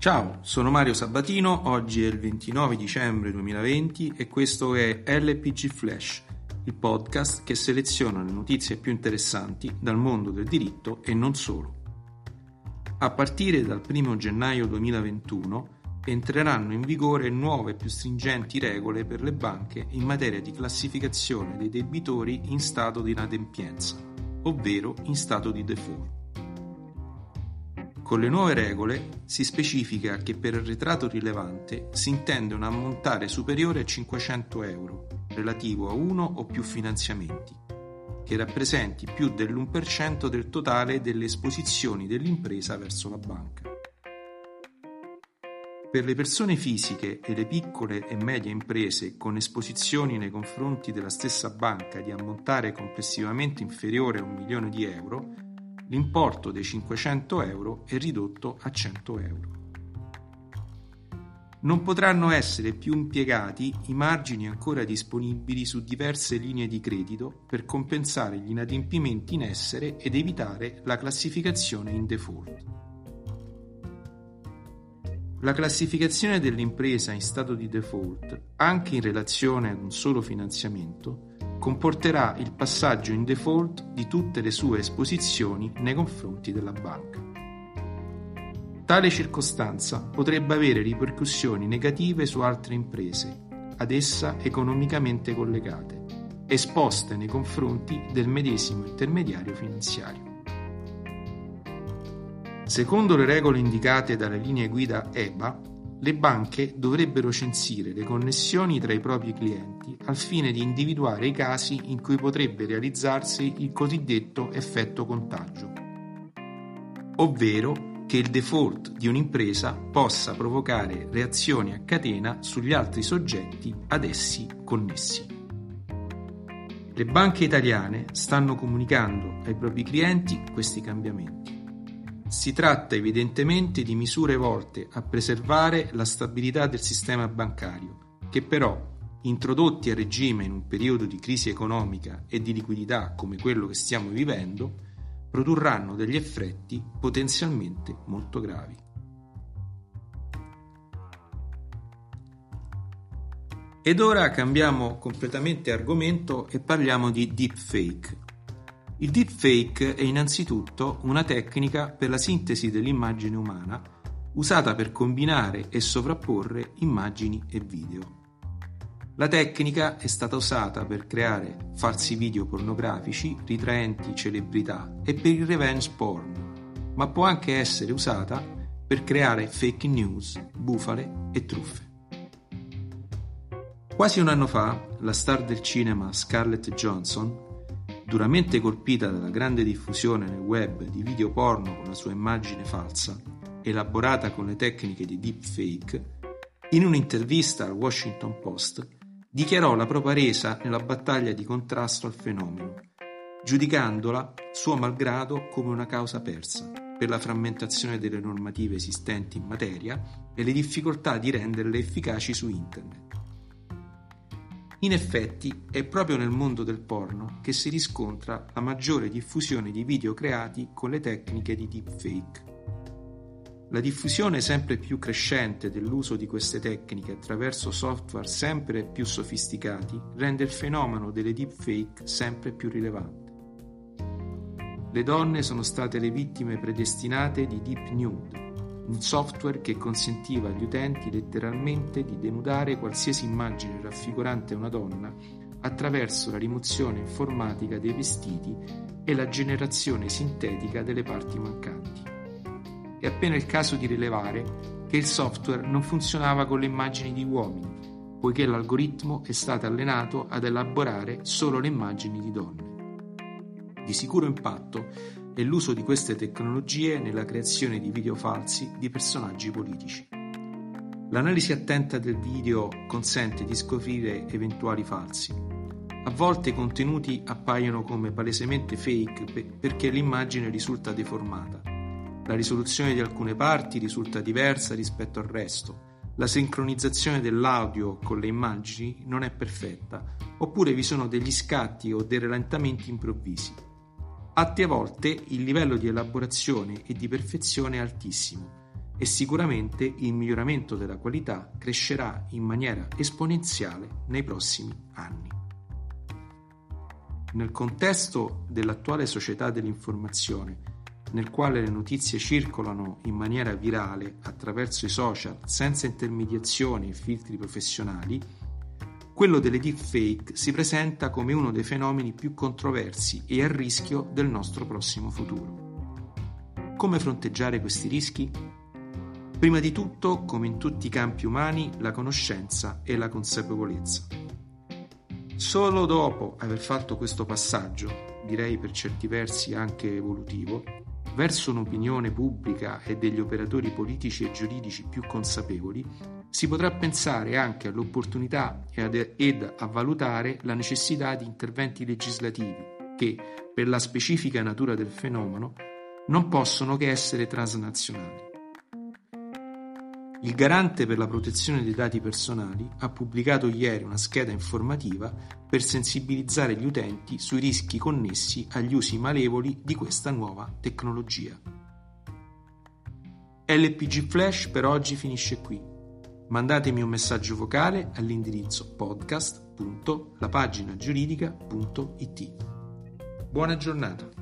Ciao, sono Mario Sabatino, oggi è il 29 dicembre 2020 e questo è LPG Flash, il podcast che seleziona le notizie più interessanti dal mondo del diritto e non solo. A partire dal 1 gennaio 2021 entreranno in vigore nuove e più stringenti regole per le banche in materia di classificazione dei debitori in stato di inadempienza, ovvero in stato di default. Con le nuove regole si specifica che per il ritratto rilevante si intende un ammontare superiore a 500 euro, relativo a uno o più finanziamenti, che rappresenti più dell'1% del totale delle esposizioni dell'impresa verso la banca. Per le persone fisiche e le piccole e medie imprese con esposizioni nei confronti della stessa banca di ammontare complessivamente inferiore a un milione di euro, l'importo dei 500 euro è ridotto a 100 euro. Non potranno essere più impiegati i margini ancora disponibili su diverse linee di credito per compensare gli inadempimenti in essere ed evitare la classificazione in default. La classificazione dell'impresa in stato di default, anche in relazione ad un solo finanziamento, comporterà il passaggio in default di tutte le sue esposizioni nei confronti della banca. Tale circostanza potrebbe avere ripercussioni negative su altre imprese, ad essa economicamente collegate, esposte nei confronti del medesimo intermediario finanziario. Secondo le regole indicate dalle linee guida EBA, le banche dovrebbero censire le connessioni tra i propri clienti al fine di individuare i casi in cui potrebbe realizzarsi il cosiddetto effetto contagio, ovvero che il default di un'impresa possa provocare reazioni a catena sugli altri soggetti ad essi connessi. Le banche italiane stanno comunicando ai propri clienti questi cambiamenti. Si tratta evidentemente di misure volte a preservare la stabilità del sistema bancario, che però, introdotti a regime in un periodo di crisi economica e di liquidità come quello che stiamo vivendo, produrranno degli effetti potenzialmente molto gravi. Ed ora cambiamo completamente argomento e parliamo di deepfake, il deepfake è innanzitutto una tecnica per la sintesi dell'immagine umana usata per combinare e sovrapporre immagini e video. La tecnica è stata usata per creare falsi video pornografici ritraenti celebrità e per il revenge porn, ma può anche essere usata per creare fake news, bufale e truffe. Quasi un anno fa, la star del cinema Scarlett Johnson duramente colpita dalla grande diffusione nel web di video porno con la sua immagine falsa, elaborata con le tecniche di deepfake, in un'intervista al Washington Post dichiarò la propria resa nella battaglia di contrasto al fenomeno, giudicandola, suo malgrado, come una causa persa per la frammentazione delle normative esistenti in materia e le difficoltà di renderle efficaci su Internet. In effetti è proprio nel mondo del porno che si riscontra la maggiore diffusione di video creati con le tecniche di deepfake. La diffusione sempre più crescente dell'uso di queste tecniche attraverso software sempre più sofisticati rende il fenomeno delle deepfake sempre più rilevante. Le donne sono state le vittime predestinate di Deep Nude, un software che consentiva agli utenti letteralmente di denudare qualsiasi immagine raffigurante una donna attraverso la rimozione informatica dei vestiti e la generazione sintetica delle parti mancanti. È appena il caso di rilevare che il software non funzionava con le immagini di uomini, poiché l'algoritmo è stato allenato ad elaborare solo le immagini di donne. Di sicuro impatto e l'uso di queste tecnologie nella creazione di video falsi di personaggi politici. L'analisi attenta del video consente di scoprire eventuali falsi. A volte i contenuti appaiono come palesemente fake perché l'immagine risulta deformata. La risoluzione di alcune parti risulta diversa rispetto al resto. La sincronizzazione dell'audio con le immagini non è perfetta, oppure vi sono degli scatti o dei rallentamenti improvvisi. Altre volte il livello di elaborazione e di perfezione è altissimo e sicuramente il miglioramento della qualità crescerà in maniera esponenziale nei prossimi anni. Nel contesto dell'attuale società dell'informazione, nel quale le notizie circolano in maniera virale attraverso i social senza intermediazioni e filtri professionali, quello delle deepfake si presenta come uno dei fenomeni più controversi e a rischio del nostro prossimo futuro. Come fronteggiare questi rischi? Prima di tutto, come in tutti i campi umani, la conoscenza e la consapevolezza. Solo dopo aver fatto questo passaggio, direi per certi versi anche evolutivo, verso un'opinione pubblica e degli operatori politici e giuridici più consapevoli, si potrà pensare anche all'opportunità ed a valutare la necessità di interventi legislativi che, per la specifica natura del fenomeno, non possono che essere transnazionali. Il garante per la protezione dei dati personali ha pubblicato ieri una scheda informativa per sensibilizzare gli utenti sui rischi connessi agli usi malevoli di questa nuova tecnologia. LPG Flash per oggi finisce qui. Mandatemi un messaggio vocale all'indirizzo podcast.lapaginagiuridica.it. Buona giornata!